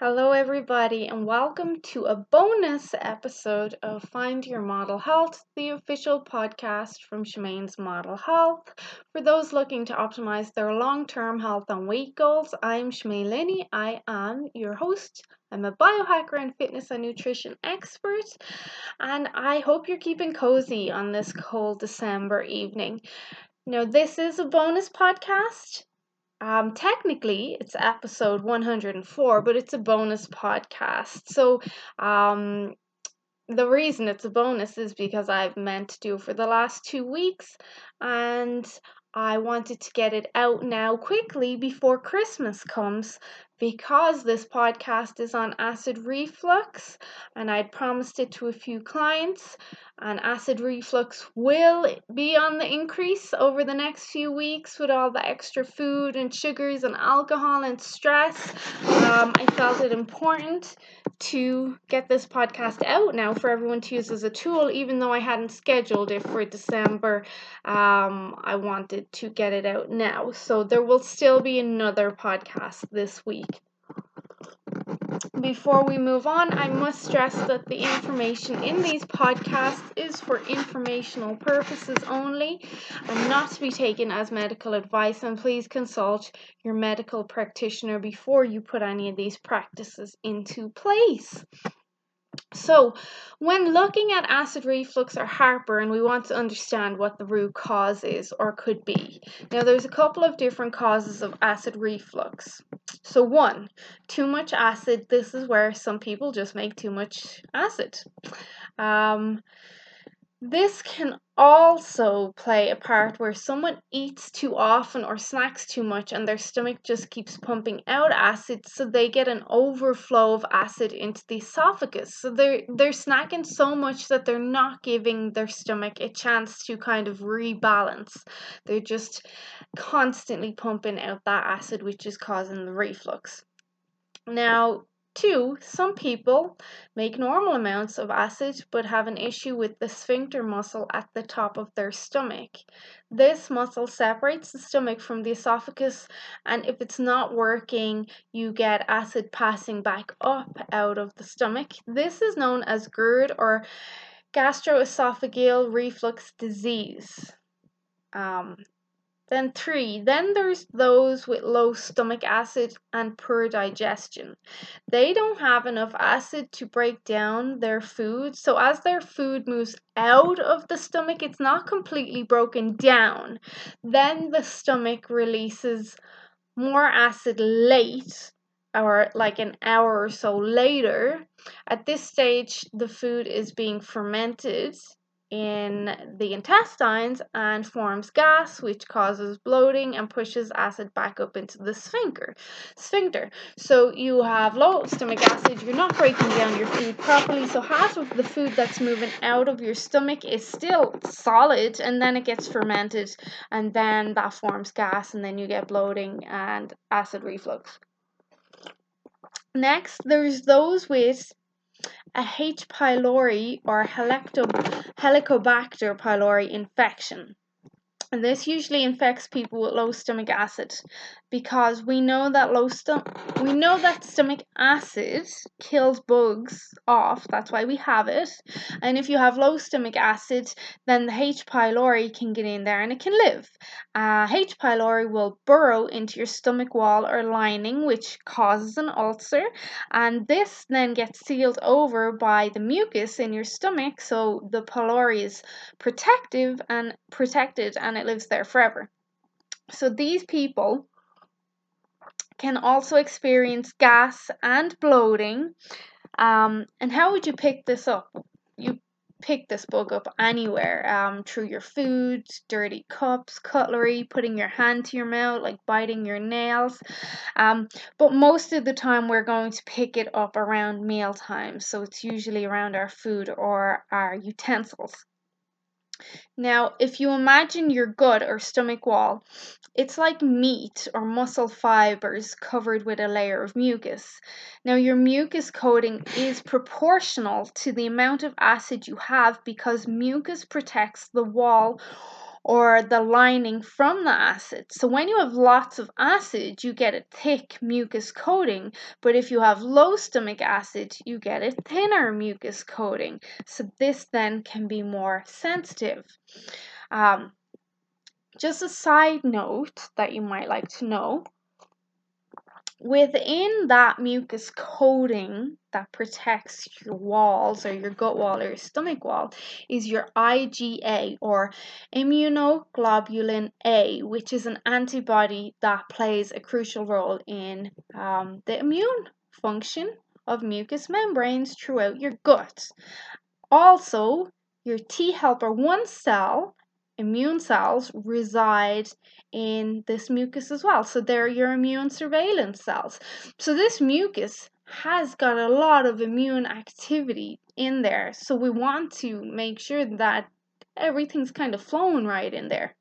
Hello, everybody, and welcome to a bonus episode of Find Your Model Health, the official podcast from Shemaine's Model Health. For those looking to optimize their long term health and weight goals, I'm Shemaine Lenny. I am your host. I'm a biohacker and fitness and nutrition expert, and I hope you're keeping cozy on this cold December evening. Now, this is a bonus podcast um, technically, it's episode 104, but it's a bonus podcast. So, um, the reason it's a bonus is because I've meant to do for the last two weeks, and I wanted to get it out now quickly before Christmas comes because this podcast is on acid reflux and I'd promised it to a few clients and acid reflux will be on the increase over the next few weeks with all the extra food and sugars and alcohol and stress. Um, I felt it important to get this podcast out now for everyone to use as a tool, even though I hadn't scheduled it for December. Um, I wanted to get it out now. So there will still be another podcast this week. Before we move on, I must stress that the information in these podcasts is for informational purposes only and not to be taken as medical advice. And please consult your medical practitioner before you put any of these practices into place. So, when looking at acid reflux or heartburn, we want to understand what the root cause is or could be. Now, there's a couple of different causes of acid reflux. So, one, too much acid. This is where some people just make too much acid. Um, this can also play a part where someone eats too often or snacks too much and their stomach just keeps pumping out acid so they get an overflow of acid into the esophagus. So they're they're snacking so much that they're not giving their stomach a chance to kind of rebalance. They're just constantly pumping out that acid which is causing the reflux. Now, Two, some people make normal amounts of acid but have an issue with the sphincter muscle at the top of their stomach. This muscle separates the stomach from the esophagus, and if it's not working, you get acid passing back up out of the stomach. This is known as GERD or gastroesophageal reflux disease. Um, then three, then there's those with low stomach acid and poor digestion. They don't have enough acid to break down their food. So as their food moves out of the stomach, it's not completely broken down. Then the stomach releases more acid late or like an hour or so later. At this stage, the food is being fermented in the intestines and forms gas, which causes bloating and pushes acid back up into the sphincter. Sphincter. So you have low stomach acid. You're not breaking down your food properly. So half of the food that's moving out of your stomach is still solid, and then it gets fermented, and then that forms gas, and then you get bloating and acid reflux. Next, there's those with a H. pylori or Helicobacter pylori infection. And this usually infects people with low stomach acid because we know that low stomach we know that stomach acid kills bugs off that's why we have it. And if you have low stomach acid then the h. pylori can get in there and it can live. Uh, h. pylori will burrow into your stomach wall or lining which causes an ulcer and this then gets sealed over by the mucus in your stomach so the pylori is protective and protected and it lives there forever. So these people can also experience gas and bloating. Um, and how would you pick this up? You pick this bug up anywhere um, through your food, dirty cups, cutlery, putting your hand to your mouth, like biting your nails. Um, but most of the time, we're going to pick it up around meal time. So it's usually around our food or our utensils. Now, if you imagine your gut or stomach wall, it's like meat or muscle fibers covered with a layer of mucus. Now, your mucus coating is proportional to the amount of acid you have because mucus protects the wall or the lining from the acid. So when you have lots of acid, you get a thick mucus coating, but if you have low stomach acid, you get a thinner mucus coating. So this then can be more sensitive. Um, just a side note that you might like to know within that mucus coating that protects your walls or your gut wall or your stomach wall is your IgA or immunoglobulin A, which is an antibody that plays a crucial role in um, the immune function of mucous membranes throughout your gut. Also, your T helper 1 cell immune cells reside in this mucus as well. So they're your immune surveillance cells. So this mucus has got a lot of immune activity in there. So we want to make sure that everything's kind of flowing right in there.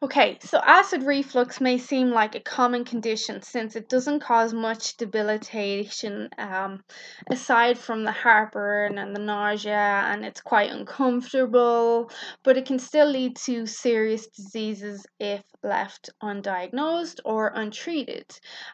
Okay, so acid reflux may seem like a common condition since it doesn't cause much debilitation um, aside from the heartburn and the nausea, and it's quite uncomfortable, but it can still lead to serious diseases if left undiagnosed or untreated.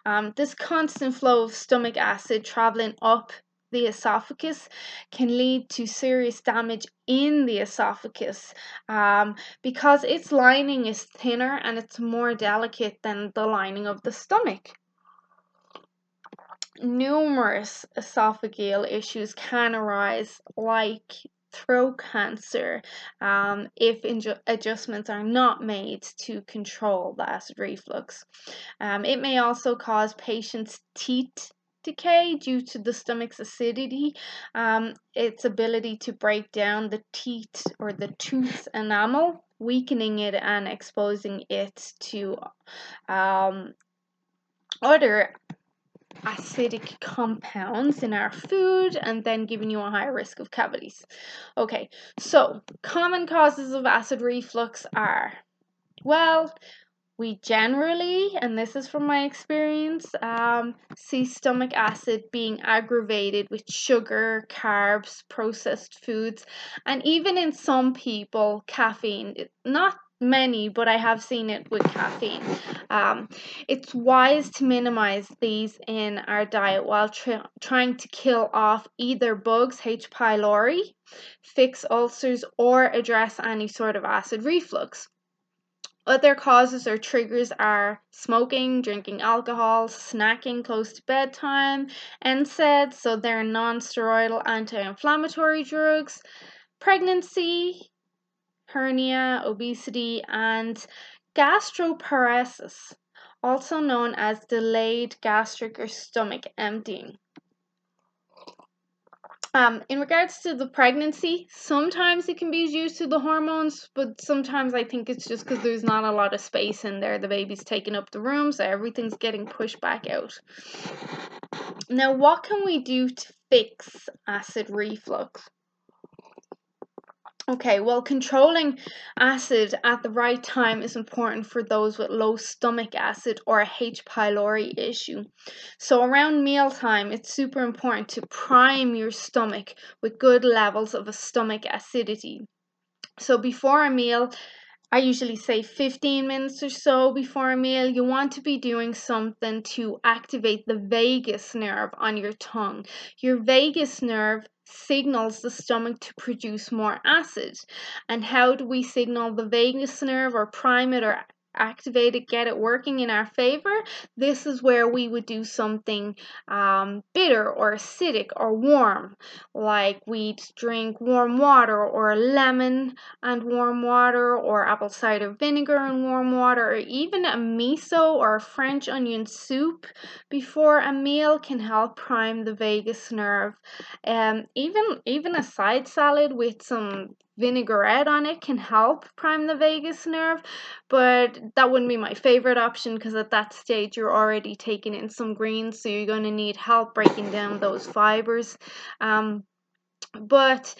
Um, this constant flow of stomach acid traveling up the esophagus can lead to serious damage in the esophagus um, because its lining is thinner and it's more delicate than the lining of the stomach. Numerous esophageal issues can arise, like throat cancer, um, if inju- adjustments are not made to control the acid reflux. Um, it may also cause patients' teeth decay due to the stomach's acidity, um, its ability to break down the teeth or the tooth enamel, weakening it and exposing it to um, other acidic compounds in our food and then giving you a higher risk of cavities. Okay, so common causes of acid reflux are well, we generally, and this is from my experience, um, see stomach acid being aggravated with sugar, carbs, processed foods, and even in some people, caffeine. Not many, but I have seen it with caffeine. Um, it's wise to minimize these in our diet while tr- trying to kill off either bugs, H. pylori, fix ulcers, or address any sort of acid reflux. Other causes or triggers are smoking, drinking alcohol, snacking close to bedtime, NSAIDs, so they're non steroidal anti inflammatory drugs, pregnancy, hernia, obesity, and gastroparesis, also known as delayed gastric or stomach emptying. Um, in regards to the pregnancy, sometimes it can be due to the hormones, but sometimes I think it's just because there's not a lot of space in there. The baby's taking up the room, so everything's getting pushed back out. Now, what can we do to fix acid reflux? Okay, well, controlling acid at the right time is important for those with low stomach acid or a H. pylori issue. So, around mealtime, it's super important to prime your stomach with good levels of a stomach acidity. So, before a meal, I usually say 15 minutes or so before a meal, you want to be doing something to activate the vagus nerve on your tongue. Your vagus nerve signals the stomach to produce more acid. And how do we signal the vagus nerve or prime it or activate it, get it working in our favor, this is where we would do something um, bitter or acidic or warm, like we'd drink warm water or lemon and warm water or apple cider vinegar and warm water, or even a miso or a French onion soup before a meal can help prime the vagus nerve. Um, even even a side salad with some vinaigrette on it can help prime the vagus nerve, but that wouldn't be my favorite option because at that stage you're already taking in some greens, so you're going to need help breaking down those fibers. Um, but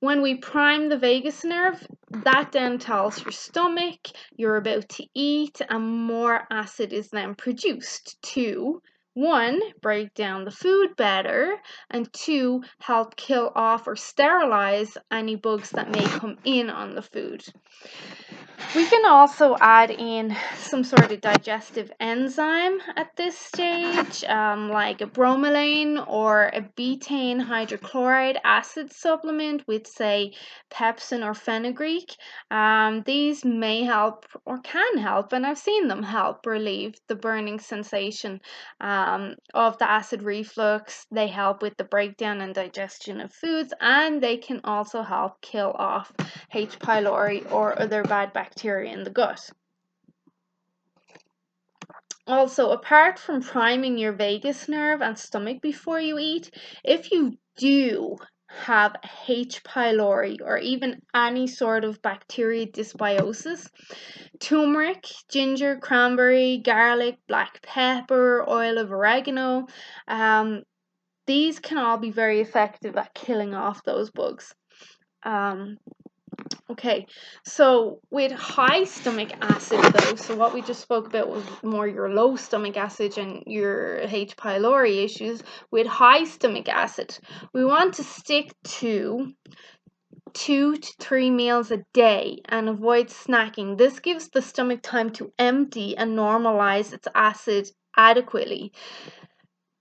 when we prime the vagus nerve, that then tells your stomach you're about to eat, and more acid is then produced to one, break down the food better, and two, help kill off or sterilize any bugs that may come in on the food. We can also add in some sort of digestive enzyme at this stage, um, like a bromelain or a betaine hydrochloride acid supplement with, say, pepsin or fenugreek. Um, these may help or can help, and I've seen them help relieve the burning sensation um, of the acid reflux. They help with the breakdown and digestion of foods, and they can also help kill off H. pylori or other bad bacteria bacteria in the gut. Also, apart from priming your vagus nerve and stomach before you eat, if you do have H. pylori or even any sort of bacteria dysbiosis, turmeric, ginger, cranberry, garlic, black pepper, oil of oregano, um, these can all be very effective at killing off those bugs. Um, Okay, so with high stomach acid though, so what we just spoke about was more your low stomach acid and your H. pylori issues. With high stomach acid, we want to stick to two to three meals a day and avoid snacking. This gives the stomach time to empty and normalize its acid adequately.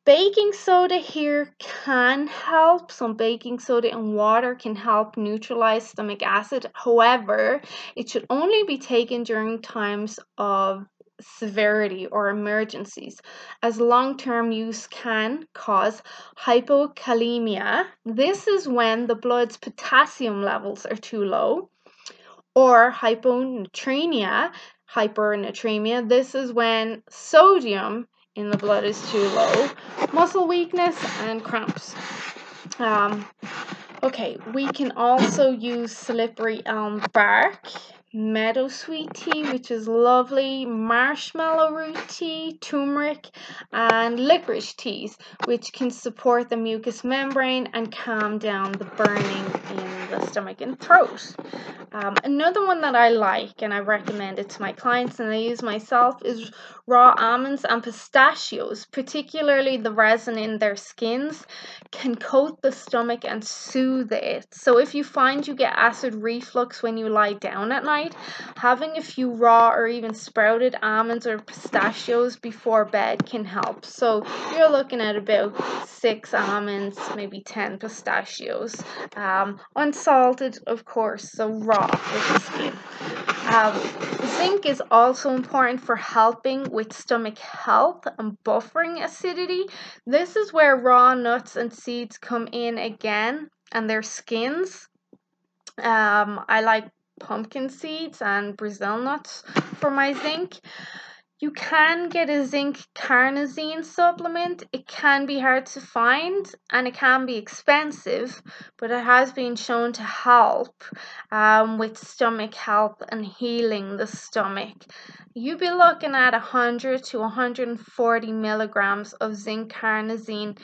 Baking soda here can help. Some baking soda and water can help neutralize stomach acid. However, it should only be taken during times of severity or emergencies, as long term use can cause hypokalemia. This is when the blood's potassium levels are too low, or hyponatremia. Hypernatremia. This is when sodium in the blood is too low, muscle weakness, and cramps. Um, okay, we can also use slippery elm bark meadow sweet tea, which is lovely, marshmallow root tea, turmeric, and licorice teas, which can support the mucous membrane and calm down the burning in the stomach and throat. Um, another one that I like and I recommend it to my clients and I use myself is raw almonds and pistachios, particularly the resin in their skins, can coat the stomach and soothe it. So if you find you get acid reflux when you lie down at night, night, having a few raw or even sprouted almonds or pistachios before bed can help. So you're looking at about six almonds, maybe 10 pistachios. Um, unsalted, of course, so raw with the skin. Um, zinc is also important for helping with stomach health and buffering acidity. This is where raw nuts and seeds come in again and their skins. Um, I like pumpkin seeds and Brazil nuts for my zinc. You can get a zinc carnosine supplement. It can be hard to find and it can be expensive, but it has been shown to help um, with stomach health and healing the stomach. You'd be looking at 100 to 140 milligrams of zinc carnosine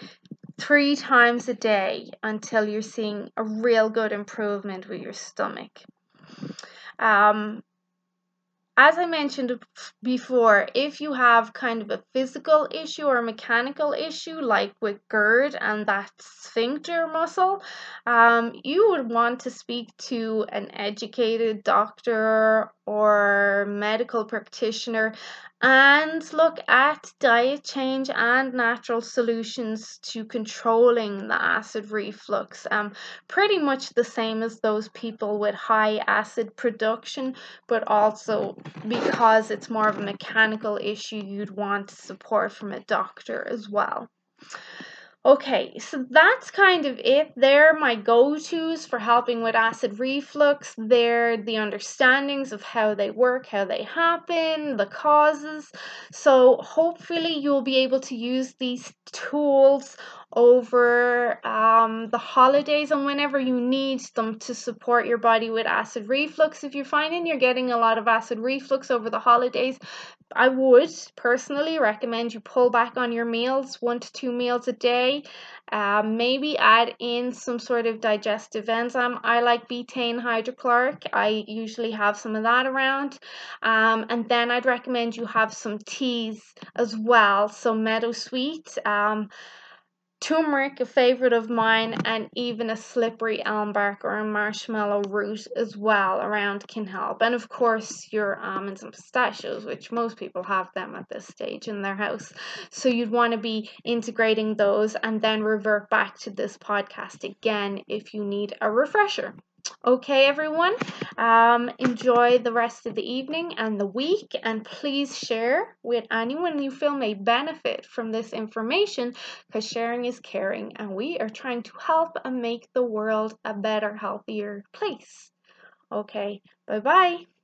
three times a day until you're seeing a real good improvement with your stomach. Um, as I mentioned before, if you have kind of a physical issue or a mechanical issue, like with GERD and that sphincter muscle, um, you would want to speak to an educated doctor or medical practitioner and look at diet change and natural solutions to controlling the acid reflux. Um, pretty much the same as those people with high acid production, but also because it's more of a mechanical issue, you'd want support from a doctor as well. Okay, so that's kind of it. They're my go tos for helping with acid reflux. They're the understandings of how they work, how they happen, the causes. So, hopefully, you'll be able to use these tools over um, the holidays and whenever you need them to support your body with acid reflux. If you're finding you're getting a lot of acid reflux over the holidays, I would personally recommend you pull back on your meals, one to two meals a day. Uh, maybe add in some sort of digestive enzyme. I like betaine hydrochloric. I usually have some of that around. Um, and then I'd recommend you have some teas as well. So meadow sweet. Um, turmeric, a favorite of mine, and even a slippery elm bark or a marshmallow root as well around can help. And of course, your almonds and pistachios, which most people have them at this stage in their house. So you'd want to be integrating those and then revert back to this podcast again if you need a refresher. Okay, everyone, um, enjoy the rest of the evening and the week, and please share with anyone you feel may benefit from this information because sharing is caring, and we are trying to help and make the world a better, healthier place. Okay, bye bye.